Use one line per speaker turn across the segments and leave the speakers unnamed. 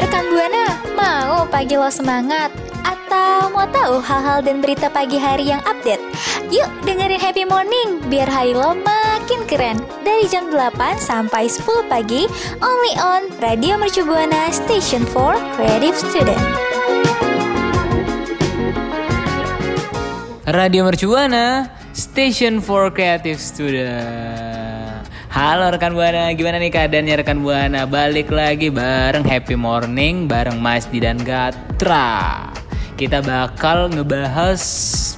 Rekan Buana, mau pagi lo semangat? Mau tahu hal-hal dan berita pagi hari yang update? Yuk dengerin Happy Morning biar hari lo makin keren. Dari jam 8 sampai 10 pagi, only on Radio Mercu Buana Station for Creative Student.
Radio Mercubuana, Station for Creative Student. Halo rekan Buana, gimana nih keadaannya rekan Buana? Balik lagi bareng Happy Morning, bareng Mas Di dan Gatra. Kita bakal ngebahas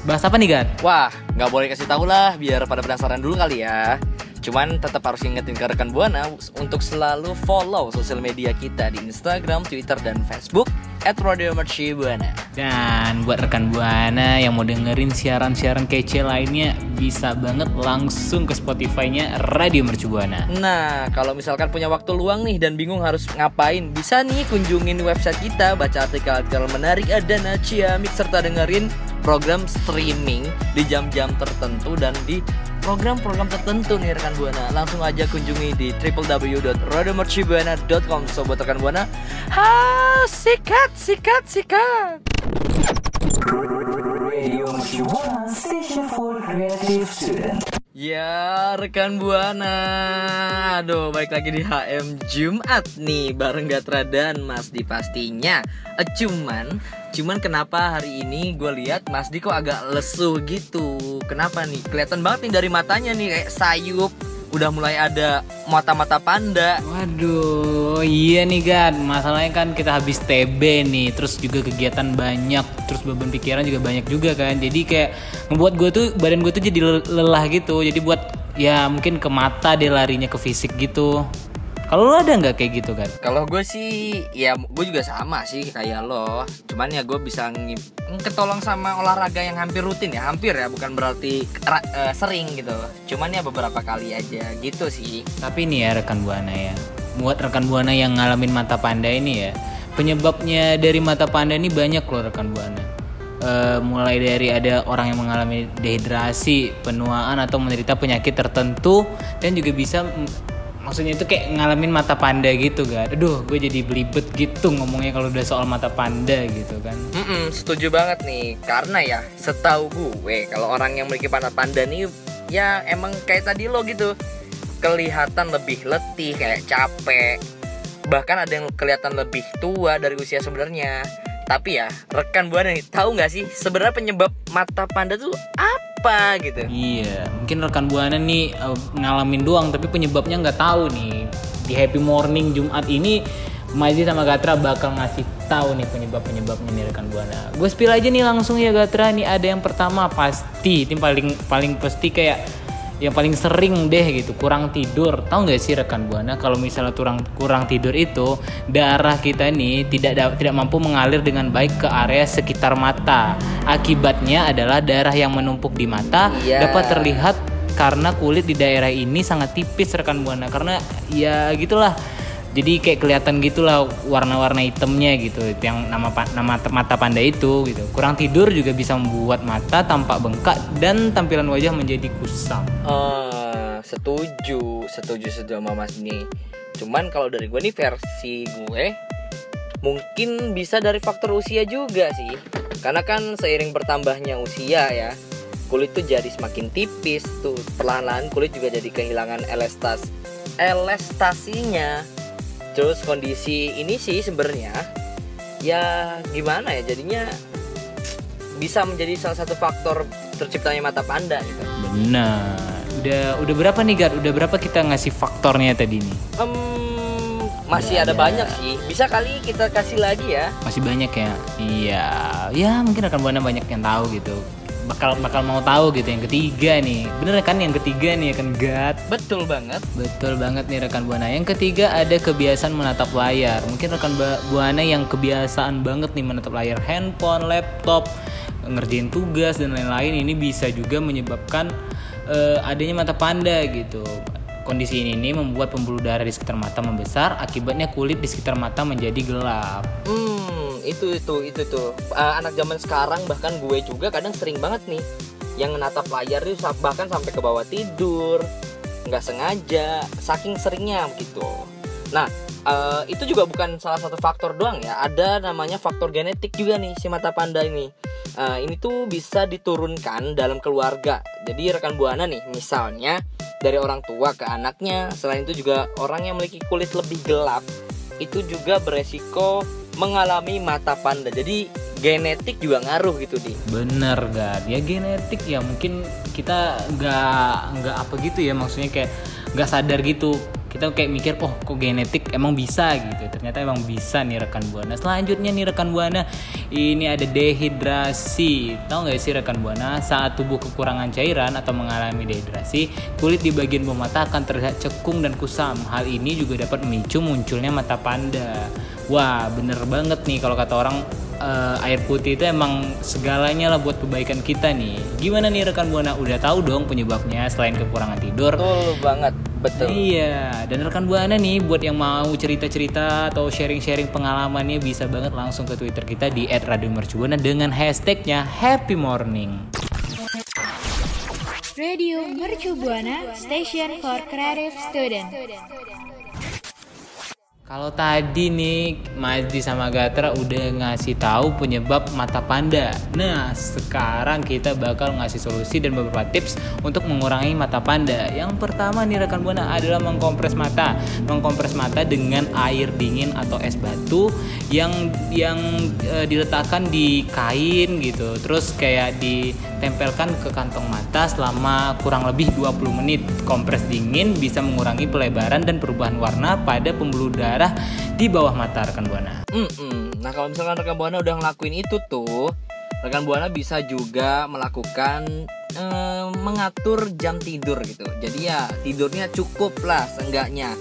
bahas apa nih Gat?
Wah, nggak boleh kasih tahu lah, biar pada penasaran dulu kali ya. Cuman tetap harus ingetin ke rekan Buana untuk selalu follow sosial media kita di Instagram, Twitter, dan Facebook at Radio Merci Buana.
Dan buat rekan Buana yang mau dengerin siaran-siaran kece lainnya bisa banget langsung ke Spotify-nya Radio Mercubuana.
Nah, kalau misalkan punya waktu luang nih dan bingung harus ngapain, bisa nih kunjungin website kita, baca artikel-artikel menarik, ada ciamik, serta dengerin program streaming di jam-jam tertentu dan di program-program tertentu nih rekan Buana. Langsung aja kunjungi di www.radiomercubuana.com Sobat rekan Buana. Ha, sikat, sikat, sikat. Ya rekan Buana. Aduh baik lagi di HM Jumat nih Bareng Gatra dan Mas Di pastinya. Eh, Cuman Cuman kenapa hari ini gue lihat Mas Di kok agak lesu gitu? Kenapa nih? Kelihatan banget nih dari matanya nih Kayak sayup Udah mulai ada mata-mata panda
Waduh, iya nih Gan. Masalahnya kan kita habis TB nih, terus juga kegiatan banyak, terus beban pikiran juga banyak juga kan. Jadi kayak ngebuat gue tuh badan gue tuh jadi le- lelah gitu. Jadi buat ya mungkin ke mata dia larinya ke fisik gitu. Kalau lo ada nggak kayak gitu kan?
Kalau gue sih, ya gue juga sama sih kayak lo. Cuman ya gue bisa ketolong sama olahraga yang hampir rutin ya, hampir ya, bukan berarti ra- eh, sering gitu. Cuman ya beberapa kali aja gitu sih.
Tapi nih ya rekan buana ya, buat rekan buana yang ngalamin mata panda ini ya, penyebabnya dari mata panda ini banyak loh rekan buana. Eh, mulai dari ada orang yang mengalami dehidrasi, penuaan atau menderita penyakit tertentu dan juga bisa maksudnya itu kayak ngalamin mata panda gitu kan. Aduh, gue jadi belibet gitu ngomongnya kalau udah soal mata panda gitu kan.
Mm-mm, setuju banget nih, karena ya setahu gue kalau orang yang memiliki pantat panda nih ya emang kayak tadi lo gitu. Kelihatan lebih letih kayak capek. Bahkan ada yang kelihatan lebih tua dari usia sebenarnya. Tapi ya rekan buana nih tahu nggak sih sebenarnya penyebab mata panda tuh apa gitu
Iya, mungkin rekan buana nih eh, ngalamin doang, tapi penyebabnya nggak tahu nih. Di Happy Morning Jumat ini, Maji sama Gatra bakal ngasih tahu nih penyebab penyebabnya nih rekan buana. Gue spill aja nih langsung ya Gatra nih ada yang pertama pasti, ini paling paling pasti kayak yang paling sering deh gitu kurang tidur. Tahu nggak sih rekan buana kalau misalnya kurang kurang tidur itu darah kita nih tidak da- tidak mampu mengalir dengan baik ke area sekitar mata. Akibatnya adalah darah yang menumpuk di mata
Iya.
dapat terlihat karena kulit di daerah ini sangat tipis rekan buana. Karena ya gitulah jadi kayak kelihatan gitulah warna-warna hitamnya gitu itu yang nama nama mata panda itu gitu kurang tidur juga bisa membuat mata tampak bengkak dan tampilan wajah menjadi kusam
Eh, setuju, setuju setuju sama Mas ini. Cuman kalau dari gue nih versi gue mungkin bisa dari faktor usia juga sih. Karena kan seiring bertambahnya usia ya, kulit tuh jadi semakin tipis tuh. Perlahan-lahan kulit juga jadi kehilangan elastas elastasinya. Terus kondisi ini sih sebenarnya ya gimana ya jadinya bisa menjadi salah satu faktor terciptanya mata panda gitu.
benar. Udah udah berapa nih Gar udah berapa kita ngasih faktornya tadi nih?
Em, masih ada banyak sih. Bisa kali kita kasih lagi ya.
masih banyak ya? Iya. Ya mungkin akan buana banyak yang tahu gitu bakal bakal mau tahu gitu yang ketiga nih bener kan yang ketiga nih kan Gat
Betul banget.
Betul banget nih rekan Buana. Yang ketiga ada kebiasaan menatap layar. Mungkin rekan Buana yang kebiasaan banget nih menatap layar handphone, laptop, ngerjain tugas dan lain-lain ini bisa juga menyebabkan eh, adanya mata panda gitu. Kondisi ini nih membuat pembuluh darah di sekitar mata membesar, akibatnya kulit di sekitar mata menjadi gelap.
Hmm, itu itu itu tuh. Uh, anak zaman sekarang bahkan gue juga kadang sering banget nih yang natap layar itu bahkan sampai ke bawah tidur, nggak sengaja, saking seringnya gitu. Nah, uh, itu juga bukan salah satu faktor doang ya. Ada namanya faktor genetik juga nih si mata panda ini. Uh, ini tuh bisa diturunkan dalam keluarga. Jadi rekan buana nih, misalnya dari orang tua ke anaknya. Selain itu juga orang yang memiliki kulit lebih gelap itu juga beresiko mengalami mata panda. Jadi genetik juga ngaruh gitu di.
Bener gak? Ya genetik ya mungkin kita nggak nggak apa gitu ya maksudnya kayak nggak sadar gitu. Kita kayak mikir oh kok genetik emang bisa gitu. Ternyata emang bisa nih rekan buana. Selanjutnya nih rekan buana ini ada dehidrasi. Tahu nggak sih rekan buana saat tubuh kekurangan cairan atau mengalami dehidrasi kulit di bagian bawah mata akan terlihat cekung dan kusam. Hal ini juga dapat memicu munculnya mata panda. Wah bener banget nih kalau kata orang eh, air putih itu emang segalanya lah buat kebaikan kita nih. Gimana nih rekan buana? Udah tahu dong penyebabnya selain kekurangan tidur.
Betul banget, betul.
Iya, dan rekan buana nih buat yang mau cerita-cerita atau sharing-sharing pengalamannya bisa banget langsung ke Twitter kita di @radiomercubuana dengan hashtagnya Happy Morning.
Radio Mercu Buana Station for Creative Student.
Kalau tadi nih Majdi sama Gatra udah ngasih tahu penyebab mata panda. Nah, sekarang kita bakal ngasih solusi dan beberapa tips untuk mengurangi mata panda. Yang pertama nih rekan Buana adalah mengkompres mata. Mengkompres mata dengan air dingin atau es batu yang yang eh, diletakkan di kain gitu. Terus kayak ditempelkan ke kantong mata selama kurang lebih 20 menit. Kompres dingin bisa mengurangi pelebaran dan perubahan warna pada pembuluh darah di bawah mata rekan Buana.
Mm-mm. Nah kalau misalkan rekan buana udah ngelakuin itu tuh, rekan buana bisa juga melakukan eh, mengatur jam tidur gitu. Jadi ya tidurnya cukup lah seenggaknya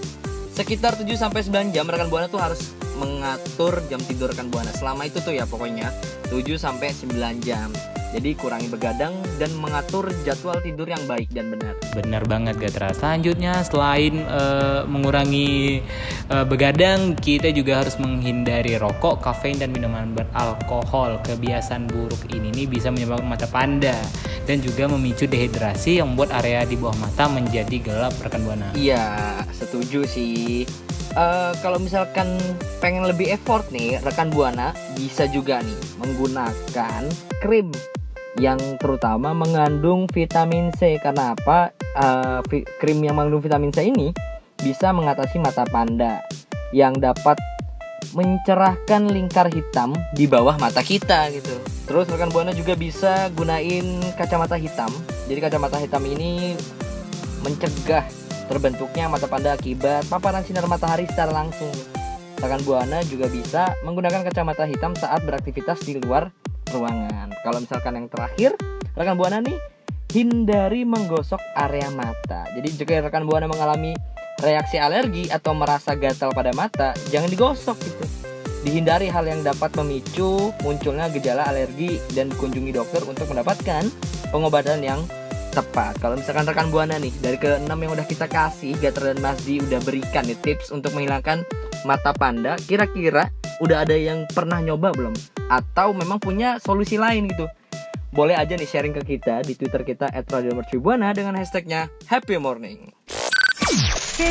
sekitar 7 sampai 9 jam rekan buana tuh harus mengatur jam tidur rekan buana. Selama itu tuh ya pokoknya 7 sampai 9 jam. Jadi kurangi begadang dan mengatur jadwal tidur yang baik dan benar.
Benar banget Gatra. Selanjutnya selain eh, mengurangi eh, begadang, kita juga harus menghindari rokok, kafein dan minuman beralkohol. Kebiasaan buruk ini nih bisa menyebabkan mata panda dan juga memicu dehidrasi yang membuat area di bawah mata menjadi gelap rekan buana.
Iya, setuju sih. Eh, kalau misalkan pengen lebih effort nih, rekan buana bisa juga nih menggunakan krim yang terutama mengandung vitamin C. Karena apa? Vi- krim yang mengandung vitamin C ini bisa mengatasi mata panda yang dapat mencerahkan lingkar hitam di bawah mata kita gitu. Terus rekan buana juga bisa gunain kacamata hitam. Jadi kacamata hitam ini mencegah terbentuknya mata panda akibat paparan sinar matahari secara langsung. Rekan buana juga bisa menggunakan kacamata hitam saat beraktivitas di luar ruangan. Kalau misalkan yang terakhir, rekan buana nih hindari menggosok area mata. Jadi jika rekan buana mengalami reaksi alergi atau merasa gatal pada mata, jangan digosok gitu. Dihindari hal yang dapat memicu munculnya gejala alergi dan kunjungi dokter untuk mendapatkan pengobatan yang tepat. Kalau misalkan rekan buana nih dari ke 6 yang udah kita kasih, Gatra dan Masdi udah berikan nih tips untuk menghilangkan mata panda. Kira-kira udah ada yang pernah nyoba belum? Atau memang punya solusi lain gitu? Boleh aja nih sharing ke kita di Twitter kita @radiomercubuana dengan hashtagnya Happy Morning.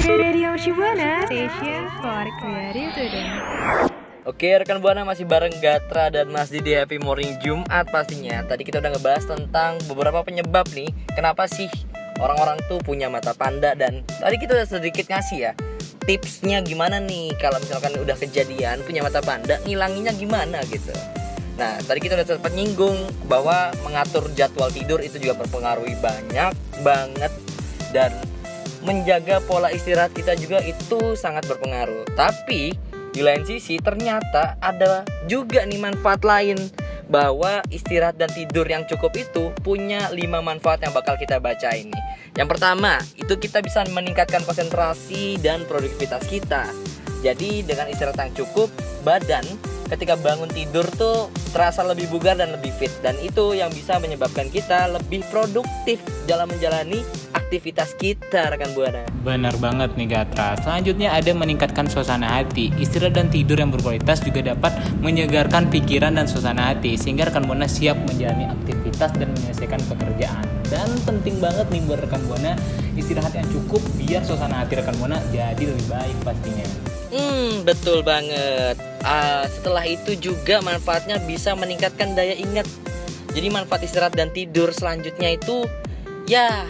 Radio Shibuana Station for Creative Student.
Oke rekan buana masih bareng Gatra dan Masdi di Happy Morning Jumat pastinya. Tadi kita udah ngebahas tentang beberapa penyebab nih Kenapa sih orang-orang tuh punya mata panda Dan tadi kita udah sedikit ngasih ya Tipsnya gimana nih kalau misalkan udah kejadian punya mata panda Ngilanginnya gimana gitu. Nah tadi kita udah sempat nyinggung bahwa mengatur jadwal tidur itu juga berpengaruh banyak banget Dan menjaga pola istirahat kita juga itu sangat berpengaruh. Tapi di lain sisi ternyata ada juga nih manfaat lain bahwa istirahat dan tidur yang cukup itu punya 5 manfaat yang bakal kita baca ini. Yang pertama, itu kita bisa meningkatkan konsentrasi dan produktivitas kita. Jadi dengan istirahat yang cukup, badan ketika bangun tidur tuh terasa lebih bugar dan lebih fit dan itu yang bisa menyebabkan kita lebih produktif dalam menjalani aktivitas kita rekan buana.
Benar banget nih Gatra. Selanjutnya ada meningkatkan suasana hati. Istirahat dan tidur yang berkualitas juga dapat menyegarkan pikiran dan suasana hati sehingga rekan buana siap menjalani aktivitas dan menyelesaikan pekerjaan. Dan penting banget nih buat rekan buana istirahat yang cukup biar suasana hati rekan buana jadi lebih baik pastinya.
Hmm, betul banget. Uh, setelah itu juga manfaatnya bisa meningkatkan daya ingat. Jadi manfaat istirahat dan tidur selanjutnya itu ya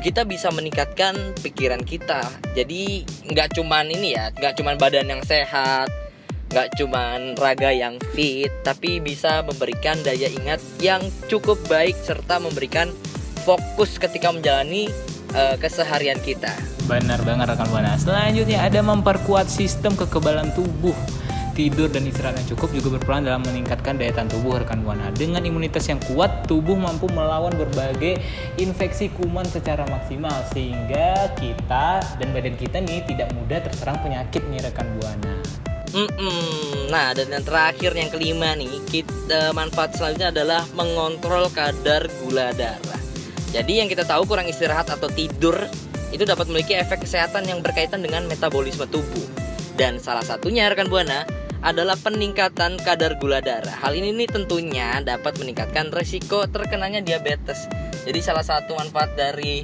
kita bisa meningkatkan pikiran kita. Jadi nggak cuman ini ya, nggak cuman badan yang sehat, nggak cuman raga yang fit, tapi bisa memberikan daya ingat yang cukup baik serta memberikan fokus ketika menjalani uh, keseharian kita.
Benar banget rekan buana. Selanjutnya ada memperkuat sistem kekebalan tubuh tidur dan istirahat yang cukup juga berperan dalam meningkatkan daya tahan tubuh rekan buana. Dengan imunitas yang kuat, tubuh mampu melawan berbagai infeksi kuman secara maksimal sehingga kita dan badan kita nih tidak mudah terserang penyakit nih rekan buana.
Mm-mm. Nah, dan yang terakhir yang kelima nih, kita manfaat selanjutnya adalah mengontrol kadar gula darah. Jadi yang kita tahu kurang istirahat atau tidur itu dapat memiliki efek kesehatan yang berkaitan dengan metabolisme tubuh. Dan salah satunya rekan buana adalah peningkatan kadar gula darah. Hal ini nih tentunya dapat meningkatkan resiko terkenanya diabetes. Jadi salah satu manfaat dari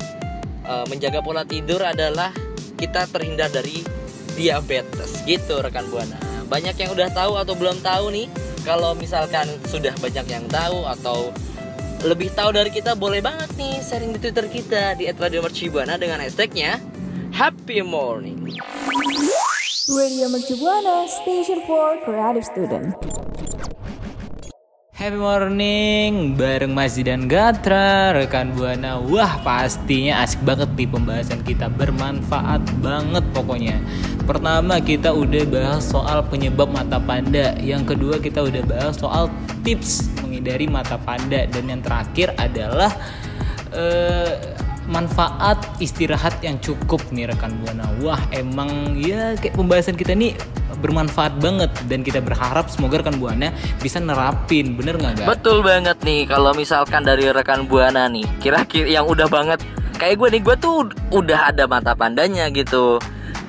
e, menjaga pola tidur adalah kita terhindar dari diabetes. Gitu rekan Buana. Banyak yang udah tahu atau belum tahu nih? Kalau misalkan sudah banyak yang tahu atau lebih tahu dari kita boleh banget nih sharing di Twitter kita di @radiomercubuana dengan hashtagnya Happy Morning.
Radio Mercubuana, Station for Creative Student.
Happy morning bareng Mas dan Gatra rekan Buana. Wah, pastinya asik banget nih pembahasan kita, bermanfaat banget pokoknya. Pertama kita udah bahas soal penyebab mata panda, yang kedua kita udah bahas soal tips menghindari mata panda. Dan yang terakhir adalah uh, manfaat istirahat yang cukup nih rekan buana. Wah emang ya kayak pembahasan kita nih bermanfaat banget. Dan kita berharap semoga rekan buana bisa nerapin. Bener nggak gak?
Betul banget nih kalau misalkan dari rekan buana nih kira-kira yang udah banget. Kayak gue nih gue tuh udah ada mata pandanya gitu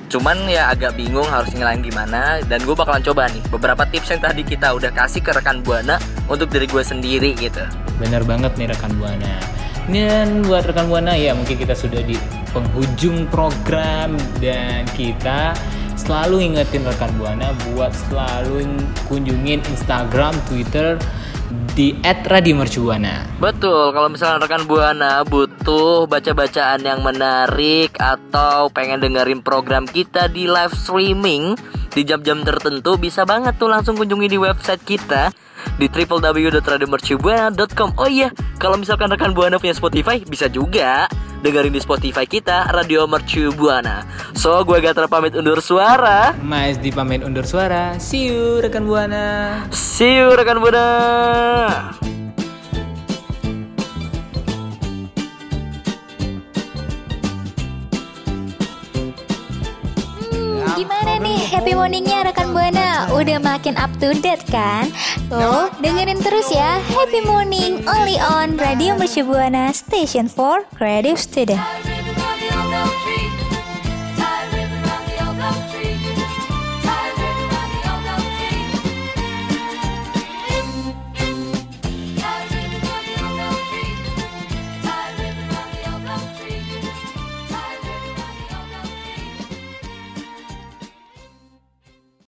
cuman ya agak bingung harus ngelain gimana dan gue bakalan coba nih. Beberapa tips yang tadi kita udah kasih ke rekan buana untuk diri gue sendiri gitu.
Bener banget nih rekan buana. Dan buat rekan buana ya mungkin kita sudah di penghujung program dan kita selalu ingetin rekan buana buat selalu kunjungin Instagram, Twitter di @radiomercubuana.
Betul, kalau misalnya rekan buana butuh baca-bacaan yang menarik atau pengen dengerin program kita di live streaming di jam-jam tertentu bisa banget tuh langsung kunjungi di website kita di www.radiomercubuana.com. Oh iya, kalau misalkan rekan Buana punya Spotify, bisa juga dengerin di Spotify kita Radio Mercu Buana. So, gue Gatra pamit undur suara.
Mas di pamit undur suara. See you rekan Buana.
See you rekan Buana.
Gimana nih happy morningnya rekan Buana? Udah makin up to date kan? Tuh, dengerin terus ya Happy Morning only on Radio Mercu Buana Station for Creative Student.